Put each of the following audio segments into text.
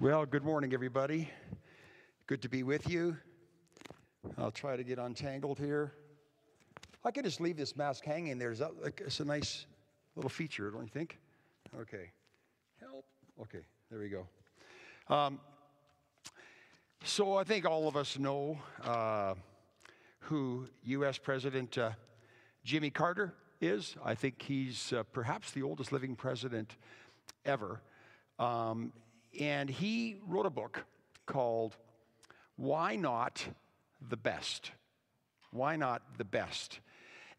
Well, good morning, everybody. Good to be with you. I'll try to get untangled here. I could just leave this mask hanging there. Is that like, it's a nice little feature, don't you think? Okay. Help. Okay, there we go. Um, so I think all of us know uh, who U.S. President uh, Jimmy Carter is. I think he's uh, perhaps the oldest living president ever. Um, and he wrote a book called Why Not the Best? Why Not the Best?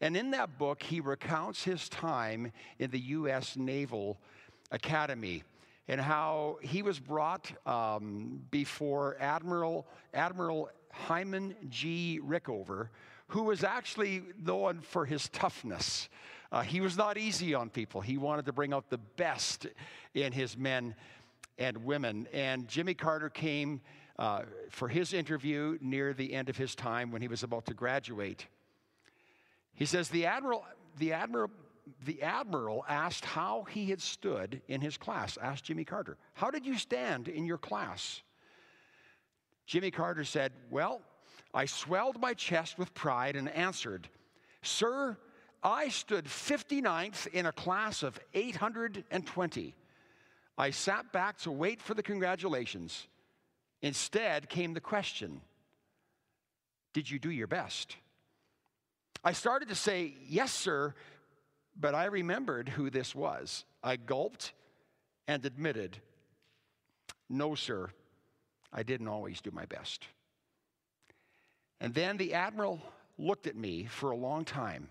And in that book, he recounts his time in the U.S. Naval Academy and how he was brought um, before Admiral, Admiral Hyman G. Rickover, who was actually known for his toughness. Uh, he was not easy on people. He wanted to bring out the best in his men and women. And Jimmy Carter came uh, for his interview near the end of his time when he was about to graduate. He says, The admiral, the admiral, the admiral asked how he had stood in his class, asked Jimmy Carter, How did you stand in your class? Jimmy Carter said, Well, I swelled my chest with pride and answered, Sir, I stood 59th in a class of 820. I sat back to wait for the congratulations. Instead came the question Did you do your best? I started to say, Yes, sir, but I remembered who this was. I gulped and admitted, No, sir, I didn't always do my best. And then the admiral looked at me for a long time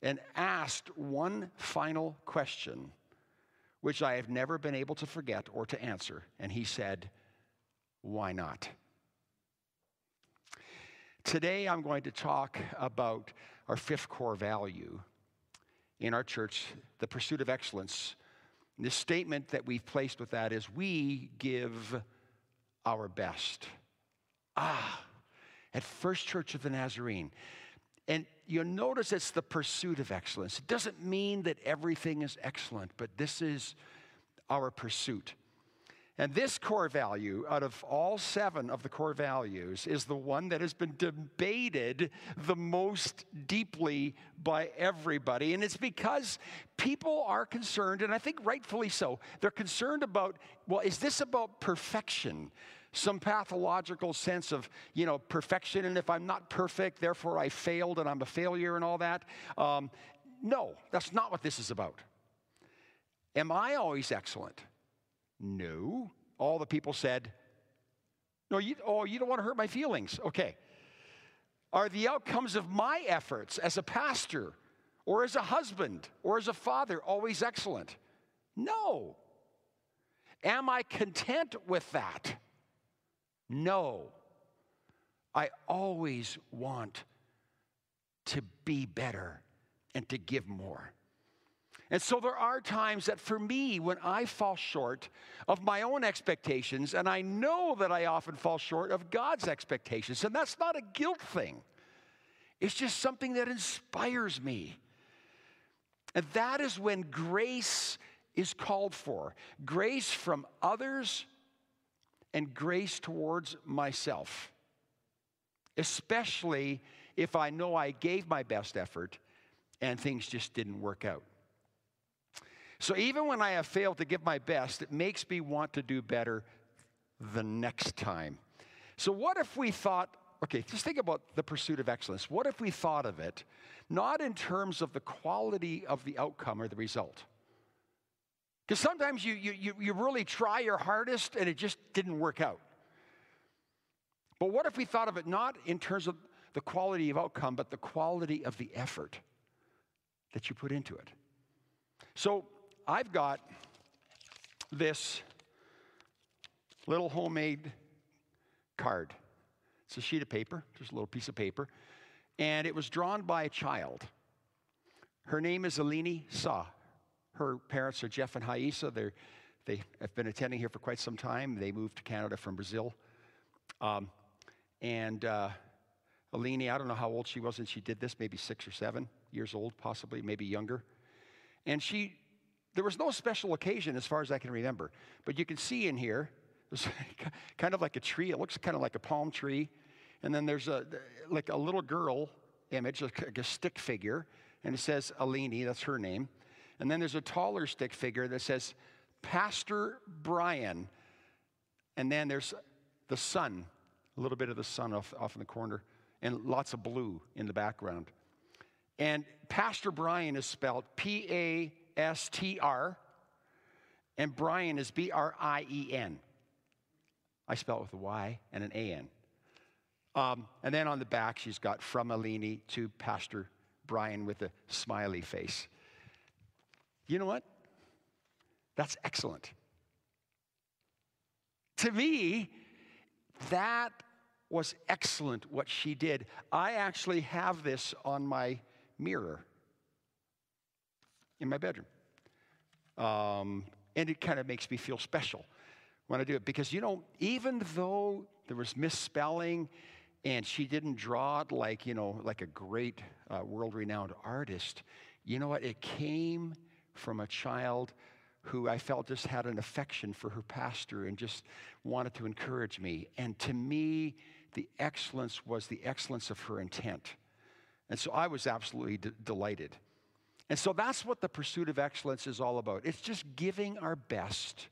and asked one final question, which I have never been able to forget or to answer. And he said, Why not? Today, I'm going to talk about our fifth core value in our church the pursuit of excellence. And this statement that we've placed with that is we give our best. Ah, at First Church of the Nazarene. And you'll notice it's the pursuit of excellence. It doesn't mean that everything is excellent, but this is our pursuit. And this core value, out of all seven of the core values, is the one that has been debated the most deeply by everybody. And it's because people are concerned, and I think rightfully so, they're concerned about well, is this about perfection? Some pathological sense of, you know, perfection, and if I'm not perfect, therefore I failed and I'm a failure and all that. Um, no, that's not what this is about. Am I always excellent? No. All the people said, no, you, oh, you don't want to hurt my feelings. Okay. Are the outcomes of my efforts as a pastor or as a husband or as a father always excellent? No. Am I content with that? No, I always want to be better and to give more. And so there are times that for me, when I fall short of my own expectations, and I know that I often fall short of God's expectations, and that's not a guilt thing, it's just something that inspires me. And that is when grace is called for grace from others and grace towards myself, especially if I know I gave my best effort and things just didn't work out. So even when I have failed to give my best, it makes me want to do better the next time. So, what if we thought, okay, just think about the pursuit of excellence. What if we thought of it not in terms of the quality of the outcome or the result? Because sometimes you, you, you really try your hardest and it just didn't work out. But what if we thought of it not in terms of the quality of outcome, but the quality of the effort that you put into it? So I've got this little homemade card. It's a sheet of paper, just a little piece of paper. And it was drawn by a child. Her name is Alini Sa. Her parents are Jeff and Haisa. They're, they have been attending here for quite some time. They moved to Canada from Brazil. Um, and uh, Alini, I don't know how old she was when she did this, maybe six or seven years old, possibly, maybe younger. And she, there was no special occasion as far as I can remember. But you can see in here, There's kind of like a tree. It looks kind of like a palm tree. And then there's a like a little girl image, like a stick figure, and it says Alini, that's her name. And then there's a taller stick figure that says Pastor Brian. And then there's the sun, a little bit of the sun off, off in the corner, and lots of blue in the background. And Pastor Brian is spelled P A S T R, and Brian is B R I E N. I spell it with a Y and an A N. Um, and then on the back, she's got from Alini to Pastor Brian with a smiley face. You know what? That's excellent. To me, that was excellent what she did. I actually have this on my mirror in my bedroom. Um, and it kind of makes me feel special when I do it because, you know, even though there was misspelling and she didn't draw it like, you know, like a great uh, world renowned artist, you know what? It came from a child who I felt just had an affection for her pastor and just wanted to encourage me. And to me, the excellence was the excellence of her intent. And so I was absolutely d- delighted. And so that's what the pursuit of excellence is all about. It's just giving our best,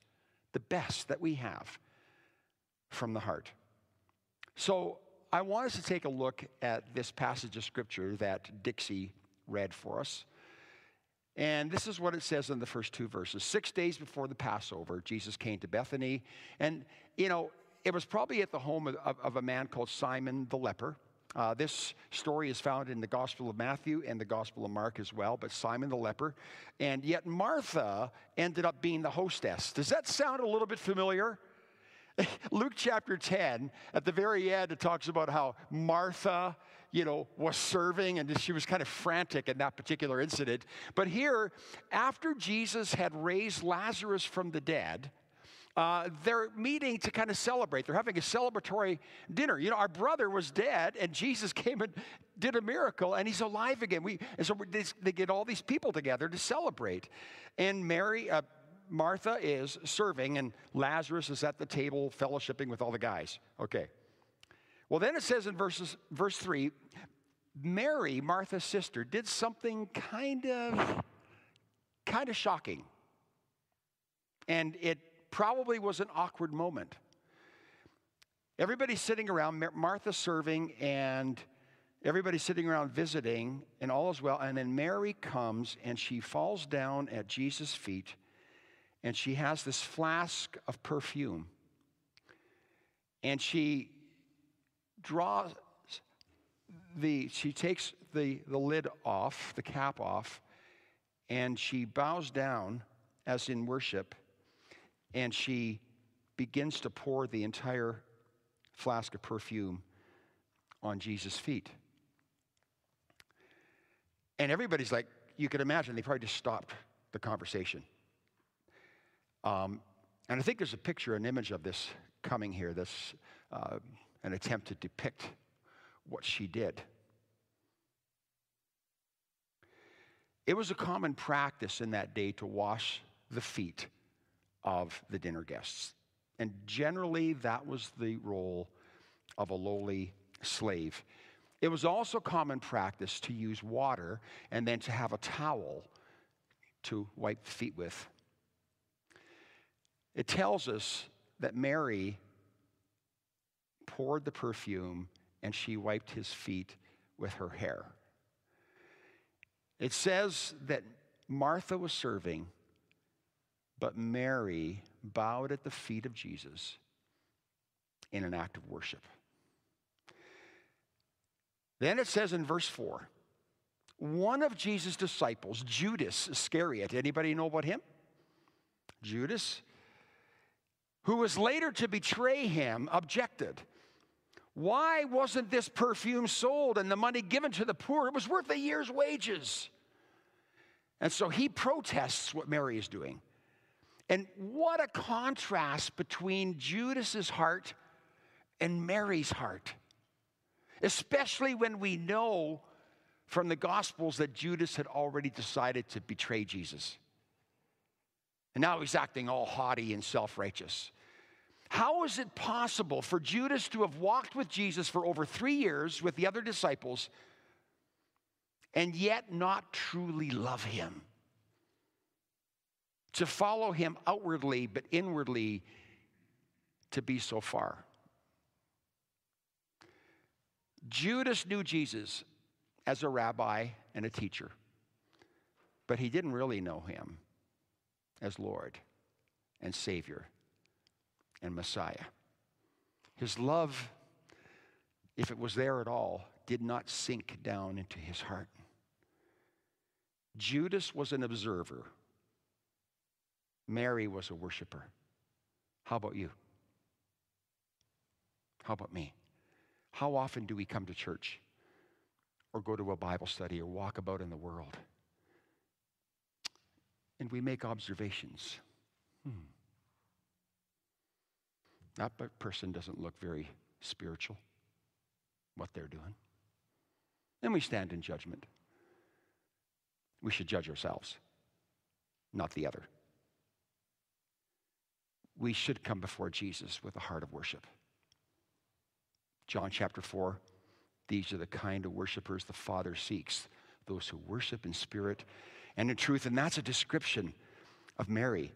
the best that we have from the heart. So I want us to take a look at this passage of scripture that Dixie read for us. And this is what it says in the first two verses. Six days before the Passover, Jesus came to Bethany. And, you know, it was probably at the home of, of, a man called Simon the leper. Uh, this story is found in the Gospel of Matthew and the Gospel of Mark as well, but Simon the leper. And yet Martha ended up being the hostess. Does that sound a little bit familiar? Luke chapter 10, at the very end, it talks about how Martha, you know, was serving and she was kind of frantic in that particular incident. But here, after Jesus had raised Lazarus from the dead, uh, they're meeting to kind of celebrate. They're having a celebratory dinner. You know, our brother was dead, and Jesus came and did a miracle, and he's alive again. We, and so they, get all these people together to celebrate. And Mary, uh, Martha is serving, and Lazarus is at the table fellowshipping with all the guys. Okay. Well, then it says in verses, verse 3 Mary, Martha's sister, did something kind of kind of shocking. And it probably was an awkward moment. Everybody's sitting around, Martha serving, and everybody's sitting around visiting, and all is well. And then Mary comes and she falls down at Jesus' feet and she has this flask of perfume. And she draws the, she takes the, the lid off, the cap off, and she bows down as in worship, and she begins to pour the entire flask of perfume on Jesus' feet. And everybody's like, you could imagine, they probably just stopped the conversation. Um, and I think there's a picture, an image of this coming here, this uh, an attempt to depict what she did. It was a common practice in that day to wash the feet of the dinner guests. And generally, that was the role of a lowly slave. It was also common practice to use water and then to have a towel to wipe the feet with. It tells us that Mary poured the perfume and she wiped his feet with her hair. It says that Martha was serving, but Mary bowed at the feet of Jesus in an act of worship. Then it says in verse 4 one of Jesus' disciples, Judas Iscariot, anybody know about him? Judas who was later to betray him, objected. Why wasn't this perfume sold and the money given to the poor? It was worth a year's wages. And so he protests what Mary is doing. And what a contrast between Judas's heart and Mary's heart. Especially when we know from the Gospels that Judas had already decided to betray Jesus. And now he's acting all haughty and self righteous. How is it possible for Judas to have walked with Jesus for over three years with the other disciples and yet not truly love him? To follow him outwardly, but inwardly to be so far. Judas knew Jesus as a rabbi and a teacher, but he didn't really know him as Lord and Savior and Messiah. His love, if it was there at all, did not sink down into his heart. Judas was an observer, Mary was a worshiper. How about you? How about me? How often do we come to church or go to a Bible study or walk about in the world and we make observations? Hmm. That person doesn't look very spiritual, what they're doing. Then we stand in judgment. We should judge ourselves, not the other. We should come before Jesus with a heart of worship. John chapter 4 these are the kind of worshipers the Father seeks those who worship in spirit and in truth. And that's a description of Mary.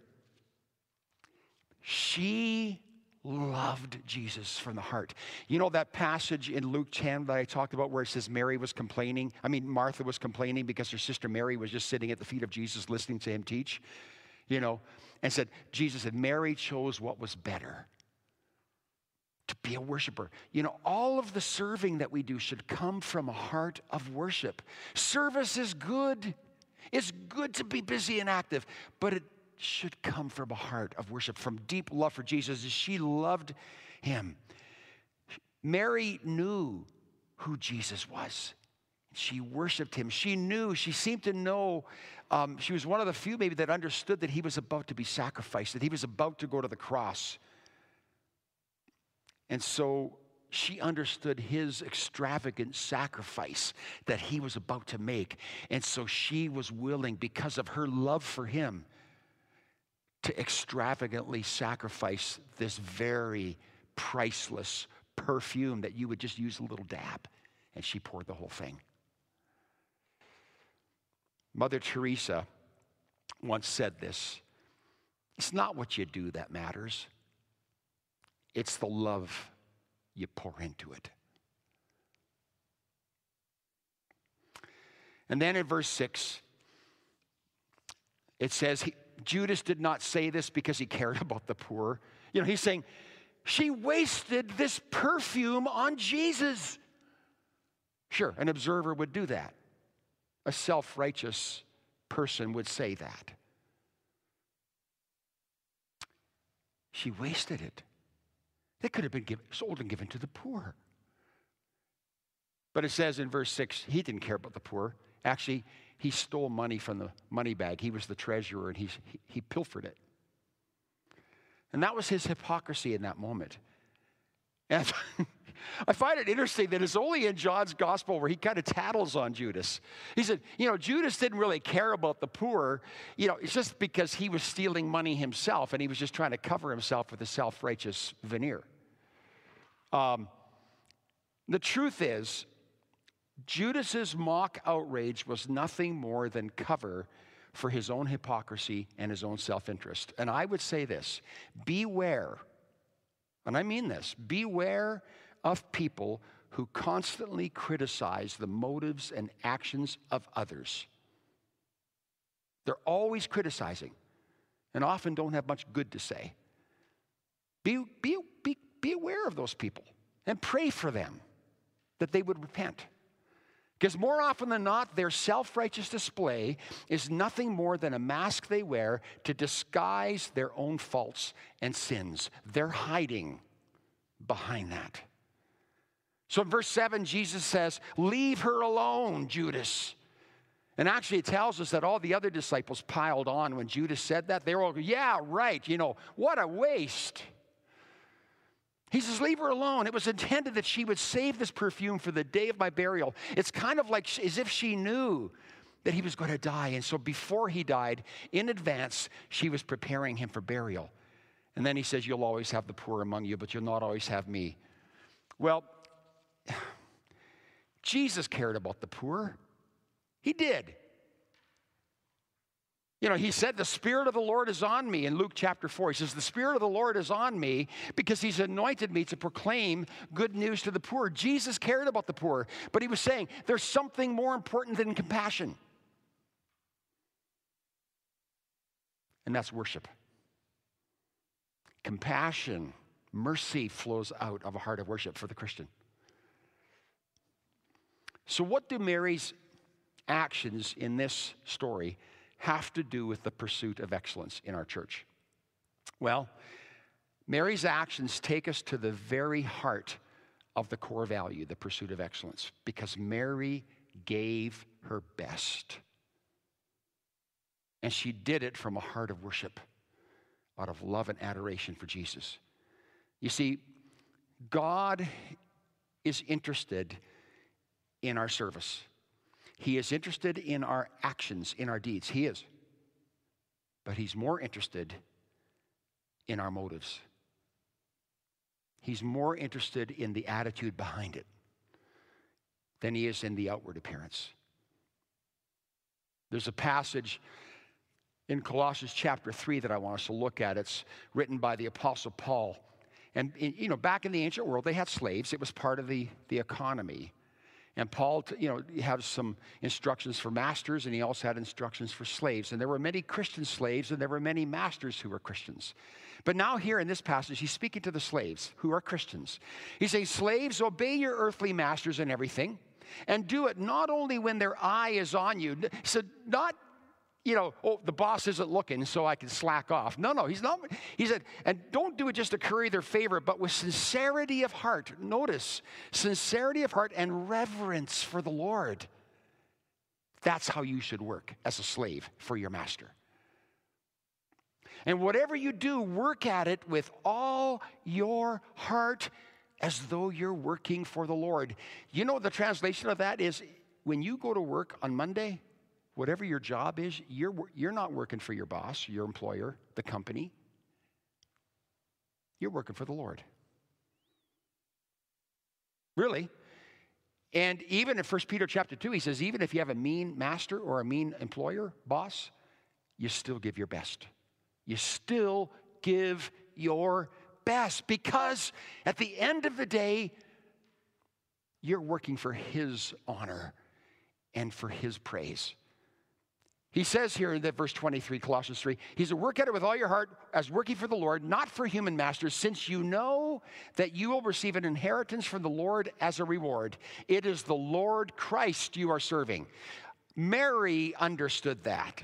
She loved Jesus from the heart. You know that passage in Luke 10 that I talked about where it says Mary was complaining? I mean, Martha was complaining because her sister Mary was just sitting at the feet of Jesus listening to him teach, you know, and said, Jesus said, Mary chose what was better to be a worshiper. You know, all of the serving that we do should come from a heart of worship. Service is good. It's good to be busy and active, but it should come from a heart of worship, from deep love for Jesus. She loved him. Mary knew who Jesus was. She worshiped him. She knew, she seemed to know, um, she was one of the few maybe that understood that he was about to be sacrificed, that he was about to go to the cross. And so she understood his extravagant sacrifice that he was about to make. And so she was willing, because of her love for him, to extravagantly sacrifice this very priceless perfume that you would just use a little dab. And she poured the whole thing. Mother Teresa once said this It's not what you do that matters, it's the love you pour into it. And then in verse 6, it says, Judas did not say this because he cared about the poor. You know, he's saying, she wasted this perfume on Jesus. Sure, an observer would do that. A self righteous person would say that. She wasted it. They could have been given, sold and given to the poor. But it says in verse 6, he didn't care about the poor. Actually, he stole money from the money bag. He was the treasurer and he, he, pilfered it. And that was his hypocrisy in that moment. And I find it interesting that it's only in John's gospel where he kind of tattles on Judas. He said, you know, Judas didn't really care about the poor. You know, it's just because he was stealing money himself and he was just trying to cover himself with a self righteous veneer. Um, the truth is, Judas's mock outrage was nothing more than cover for his own hypocrisy and his own self interest. And I would say this beware, and I mean this beware of people who constantly criticize the motives and actions of others. They're always criticizing and often don't have much good to say. Be, be, be, be aware of those people and pray for them that they would repent. Because more often than not, their self righteous display is nothing more than a mask they wear to disguise their own faults and sins. They're hiding behind that. So in verse 7, Jesus says, Leave her alone, Judas. And actually, it tells us that all the other disciples piled on when Judas said that. They were all, Yeah, right, you know, what a waste. He says, Leave her alone. It was intended that she would save this perfume for the day of my burial. It's kind of like as if she knew that he was going to die. And so before he died, in advance, she was preparing him for burial. And then he says, You'll always have the poor among you, but you'll not always have me. Well, Jesus cared about the poor. He did. You know, he said, The Spirit of the Lord is on me in Luke chapter 4. He says, The Spirit of the Lord is on me because he's anointed me to proclaim good news to the poor. Jesus cared about the poor, but he was saying, There's something more important than compassion, and that's worship. Compassion, mercy flows out of a heart of worship for the Christian. So, what do Mary's actions in this story have to do with the pursuit of excellence in our church? Well, Mary's actions take us to the very heart of the core value, the pursuit of excellence, because Mary gave her best. And she did it from a heart of worship, out of love and adoration for Jesus. You see, God is interested in our service. He is interested in our actions, in our deeds. He is. But He's more interested in our motives. He's more interested in the attitude behind it than He is in the outward appearance. There's a passage in Colossians chapter 3 that I want us to look at. It's written by the Apostle Paul. And, you know, back in the ancient world, they had slaves, it was part of the, the economy. And Paul, you know, has some instructions for masters, and he also had instructions for slaves. And there were many Christian slaves, and there were many masters who were Christians. But now, here in this passage, he's speaking to the slaves who are Christians. He's saying, Slaves, obey your earthly masters in everything, and do it not only when their eye is on you. So, not you know, oh, the boss isn't looking, so I can slack off. No, no, he's not. He said, and don't do it just to curry their favor, but with sincerity of heart. Notice, sincerity of heart and reverence for the Lord. That's how you should work as a slave for your master. And whatever you do, work at it with all your heart as though you're working for the Lord. You know, the translation of that is when you go to work on Monday, whatever your job is, you're, you're not working for your boss, your employer, the company. You're working for the Lord. Really. And even in 1 Peter chapter 2, he says, even if you have a mean master or a mean employer, boss, you still give your best. You still give your best because at the end of the day, you're working for his honor and for his praise. He says here in that verse 23, Colossians 3, he's a work at it with all your heart as working for the Lord, not for human masters, since you know that you will receive an inheritance from the Lord as a reward. It is the Lord Christ you are serving. Mary understood that.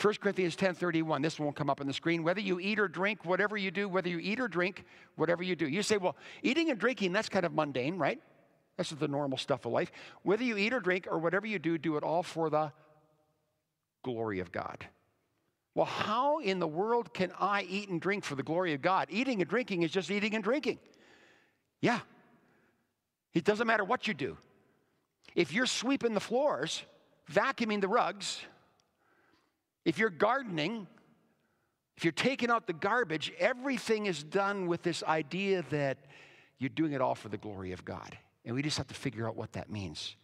1 Corinthians 10:31. This won't come up on the screen. Whether you eat or drink, whatever you do, whether you eat or drink, whatever you do. You say, well, eating and drinking, that's kind of mundane, right? That's just the normal stuff of life. Whether you eat or drink or whatever you do, do it all for the glory of God. Well, how in the world can I eat and drink for the glory of God? Eating and drinking is just eating and drinking. Yeah. It doesn't matter what you do. If you're sweeping the floors, vacuuming the rugs, if you're gardening, if you're taking out the garbage, everything is done with this idea that you're doing it all for the glory of God. And we just have to figure out what that means.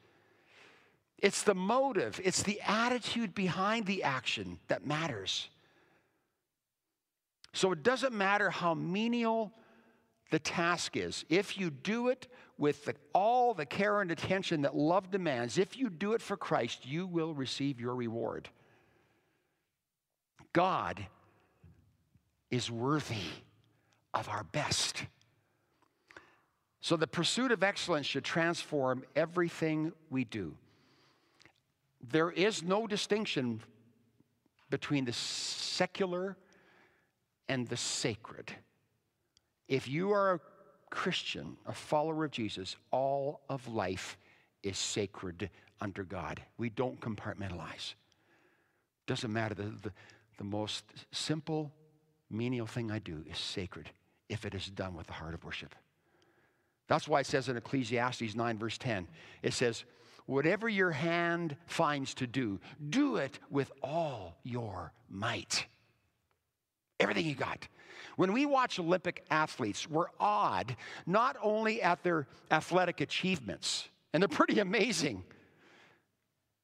It's the motive, it's the attitude behind the action that matters. So it doesn't matter how menial the task is. If you do it with the, all the care and attention that love demands, if you do it for Christ, you will receive your reward. God is worthy of our best. So the pursuit of excellence should transform everything we do. There is no distinction between the secular and the sacred. If you are a Christian, a follower of Jesus, all of life is sacred under God. We don't compartmentalize. Doesn't matter. The, the, the most simple, menial thing I do is sacred if it is done with the heart of worship. That's why it says in Ecclesiastes 9, verse 10, it says, Whatever your hand finds to do, do it with all your might. Everything you got. When we watch Olympic athletes, we're awed not only at their athletic achievements, and they're pretty amazing,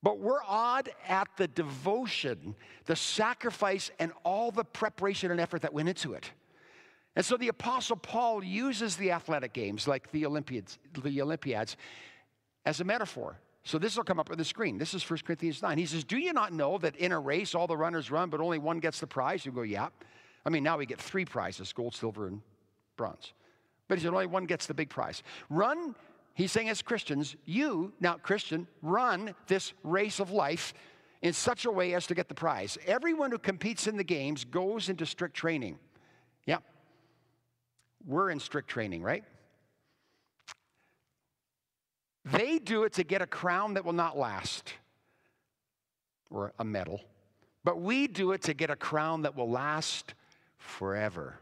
but we're awed at the devotion, the sacrifice, and all the preparation and effort that went into it. And so the Apostle Paul uses the athletic games, like the Olympiads, the Olympiads, as a metaphor. So this will come up on the screen. This is 1 Corinthians 9. He says, Do you not know that in a race all the runners run, but only one gets the prize? You go, Yeah. I mean, now we get three prizes gold, silver, and bronze. But he said, Only one gets the big prize. Run, he's saying as Christians, you, now Christian, run this race of life in such a way as to get the prize. Everyone who competes in the games goes into strict training. Yeah. We're in strict training, right? They do it to get a crown that will not last or a medal, but we do it to get a crown that will last forever.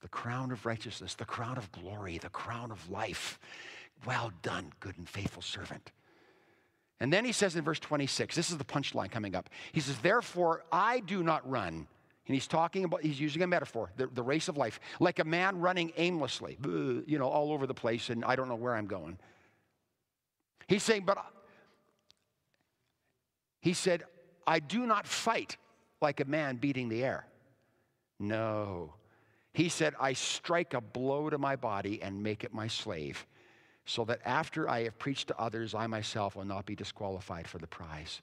The crown of righteousness, the crown of glory, the crown of life. Well done, good and faithful servant. And then he says in verse 26, this is the punchline coming up. He says, Therefore, I do not run. And he's talking about, he's using a metaphor, the, the race of life, like a man running aimlessly, you know, all over the place, and I don't know where I'm going. He's saying, but he said, I do not fight like a man beating the air. No. He said, I strike a blow to my body and make it my slave, so that after I have preached to others, I myself will not be disqualified for the prize.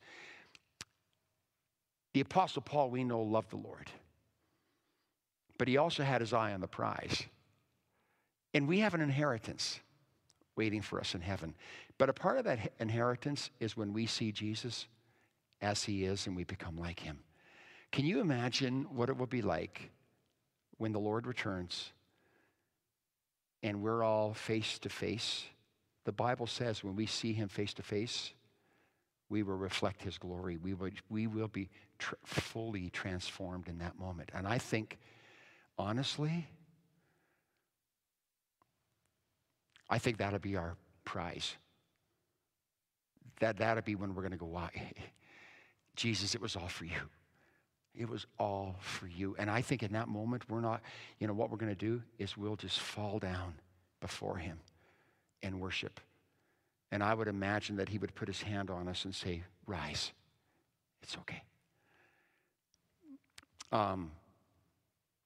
The Apostle Paul, we know, loved the Lord, but he also had his eye on the prize. And we have an inheritance waiting for us in heaven. But a part of that inheritance is when we see Jesus as he is and we become like him. Can you imagine what it will be like when the Lord returns and we're all face to face? The Bible says when we see him face to face, we will reflect his glory. We will, we will be tr- fully transformed in that moment. And I think, honestly, I think that'll be our prize. That, that'll be when we're going to go, why? Jesus, it was all for you. It was all for you. And I think in that moment, we're not, you know, what we're going to do is we'll just fall down before Him and worship. And I would imagine that He would put His hand on us and say, Rise. It's okay. Um,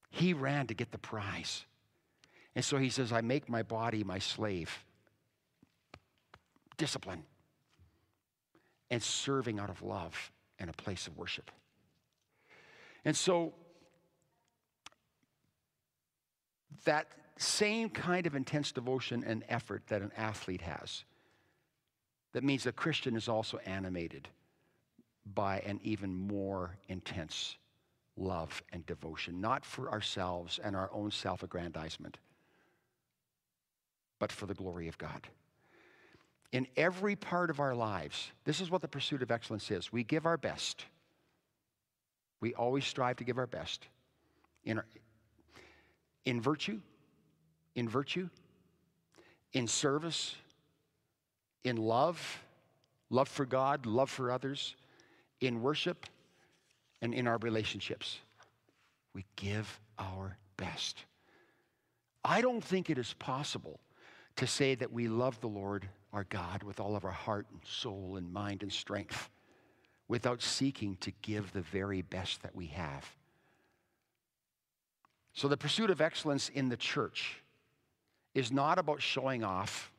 he ran to get the prize. And so he says, I make my body my slave. Discipline. And serving out of love and a place of worship. And so that same kind of intense devotion and effort that an athlete has, that means a Christian is also animated by an even more intense love and devotion, not for ourselves and our own self aggrandizement but for the glory of God. In every part of our lives, this is what the pursuit of excellence is. We give our best. We always strive to give our best in, our, in virtue, in virtue, in service, in love, love for God, love for others, in worship, and in our relationships. We give our best. I don't think it is possible to say that we love the Lord our God with all of our heart and soul and mind and strength without seeking to give the very best that we have. So, the pursuit of excellence in the church is not about showing off,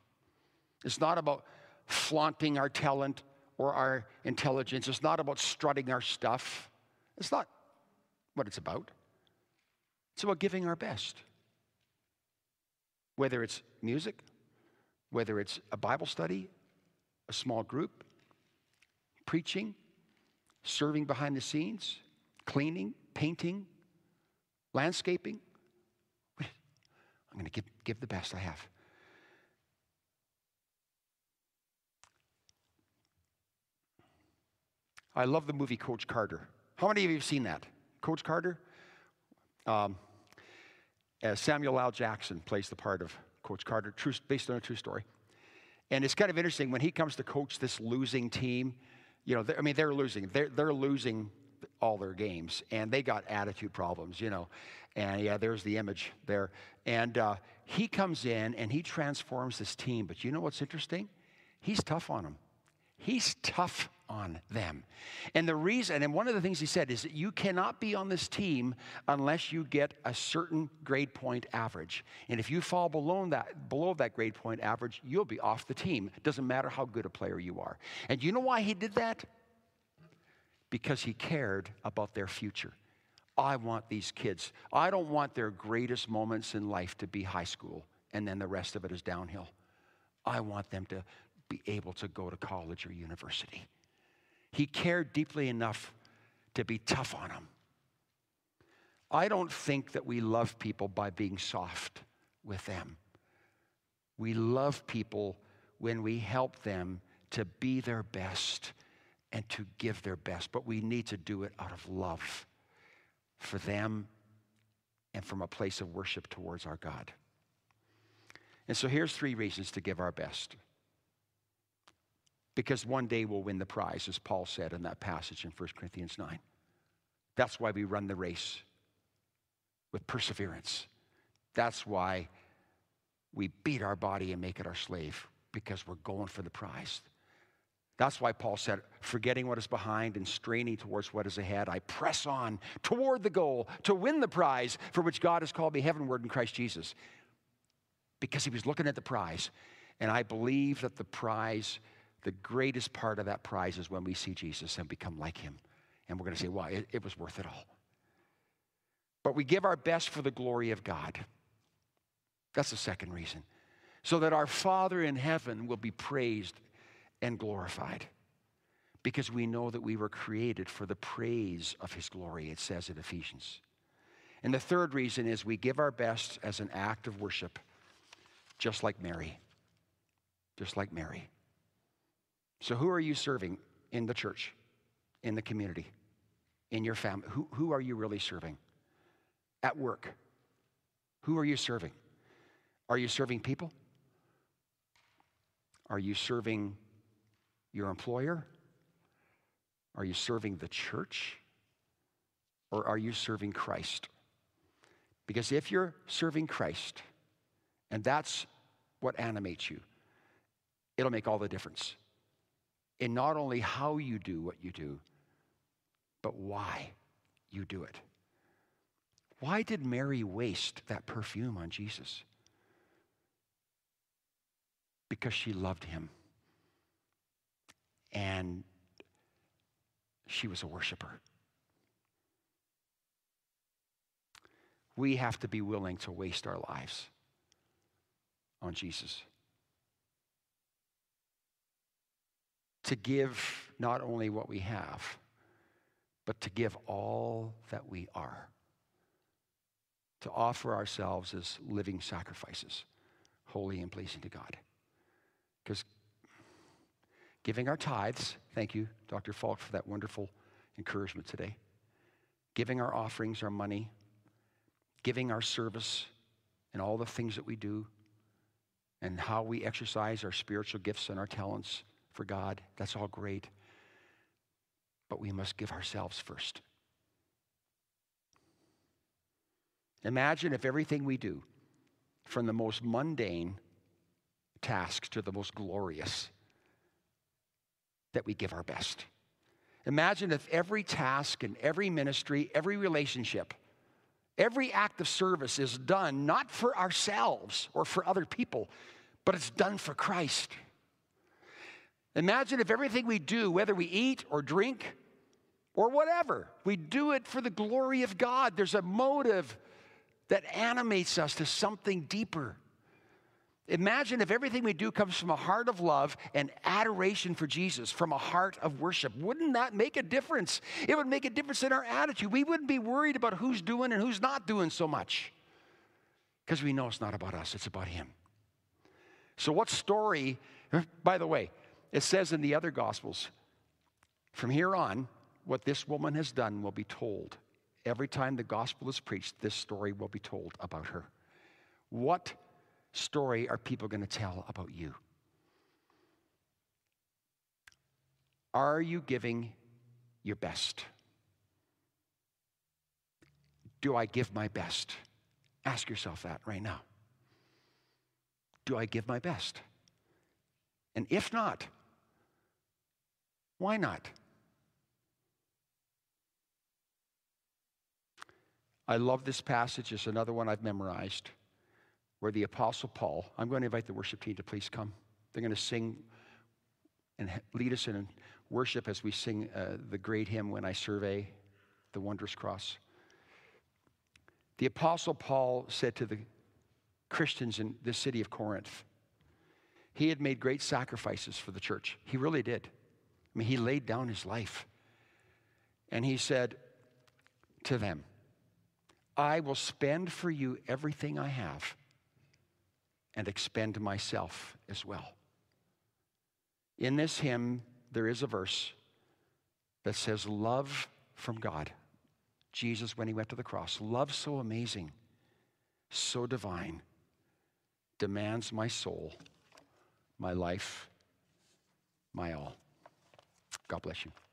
it's not about flaunting our talent or our intelligence, it's not about strutting our stuff. It's not what it's about. It's about giving our best whether it's music, whether it's a Bible study, a small group, preaching, serving behind the scenes, cleaning, painting, landscaping. I'm going to give, give the best I have. I love the movie Coach Carter. How many of you have seen that? Coach Carter? Um, uh, Samuel L. Jackson plays the part of Coach Carter, true, based on a true story. And it's kind of interesting when he comes to coach this losing team. You know, I mean, they're losing. They're, they're losing all their games, and they got attitude problems, you know. And yeah, there's the image there. And uh, he comes in and he transforms this team. But you know what's interesting? He's tough on them. He's tough on them. And the reason, and one of the things he said is that you cannot be on this team unless you get a certain grade point average. And if you fall below that, below that grade point average, you'll be off the team. It doesn't matter how good a player you are. And you know why he did that? Because he cared about their future. I want these kids. I don't want their greatest moments in life to be high school and then the rest of it is downhill. I want them to be able to go to college or university. He cared deeply enough to be tough on them. I don't think that we love people by being soft with them. We love people when we help them to be their best and to give their best, but we need to do it out of love for them and from a place of worship towards our God. And so here's three reasons to give our best. Because one day we'll win the prize, as Paul said in that passage in 1 Corinthians 9. That's why we run the race with perseverance. That's why we beat our body and make it our slave, because we're going for the prize. That's why Paul said, forgetting what is behind and straining towards what is ahead, I press on toward the goal to win the prize for which God has called me heavenward in Christ Jesus. Because he was looking at the prize. And I believe that the prize, the greatest part of that prize is when we see Jesus and become like him. And we're going to say, well, it, it was worth it all. But we give our best for the glory of God. That's the second reason. So that our Father in heaven will be praised and glorified because we know that we were created for the praise of his glory, it says in Ephesians. And the third reason is we give our best as an act of worship, just like Mary. Just like Mary. So, who are you serving in the church, in the community, in your family? Who, who are you really serving? At work, who are you serving? Are you serving people? Are you serving your employer? Are you serving the church? Or are you serving Christ? Because if you're serving Christ, and that's what animates you, it'll make all the difference in not only how you do what you do, but why you do it. Why did Mary waste that perfume on Jesus? Because she loved him and she was a worshiper. We have to be willing to waste our lives on Jesus. To give not only what we have, but to give all that we are. To offer ourselves as living sacrifices, holy and pleasing to God. Because Giving our tithes, thank you, Dr. Falk, for that wonderful encouragement today. Giving our offerings, our money, giving our service, and all the things that we do, and how we exercise our spiritual gifts and our talents for God, that's all great. But we must give ourselves first. Imagine if everything we do, from the most mundane tasks to the most glorious, that we give our best. Imagine if every task and every ministry, every relationship, every act of service is done not for ourselves or for other people, but it's done for Christ. Imagine if everything we do, whether we eat or drink or whatever, we do it for the glory of God. There's a motive that animates us to something deeper. Imagine if everything we do comes from a heart of love and adoration for Jesus, from a heart of worship. Wouldn't that make a difference? It would make a difference in our attitude. We wouldn't be worried about who's doing and who's not doing so much because we know it's not about us, it's about Him. So, what story, by the way, it says in the other Gospels, from here on, what this woman has done will be told. Every time the gospel is preached, this story will be told about her. What story are people going to tell about you? Are you giving your best? Do I give my best? Ask yourself that right now. Do I give my best? And if not, why not? I love this passage. It's another one I've memorized where the Apostle Paul, I'm going to invite the worship team to please come. They're going to sing and lead us in worship as we sing uh, the great hymn, When I Survey the Wondrous Cross. The Apostle Paul said to the Christians in the city of Corinth, he had made great sacrifices for the church. He really did. I mean, he laid down his life. And he said to them, I will spend for you everything I have and expend myself as well. In this hymn, there is a verse that says, Love from God. Jesus, when he went to the cross, love so amazing, so divine, demands my soul, my life, my all. God bless you.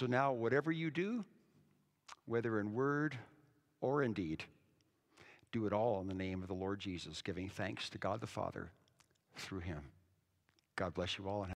So now, whatever you do, whether in word or in deed, do it all in the name of the Lord Jesus, giving thanks to God the Father through him. God bless you all.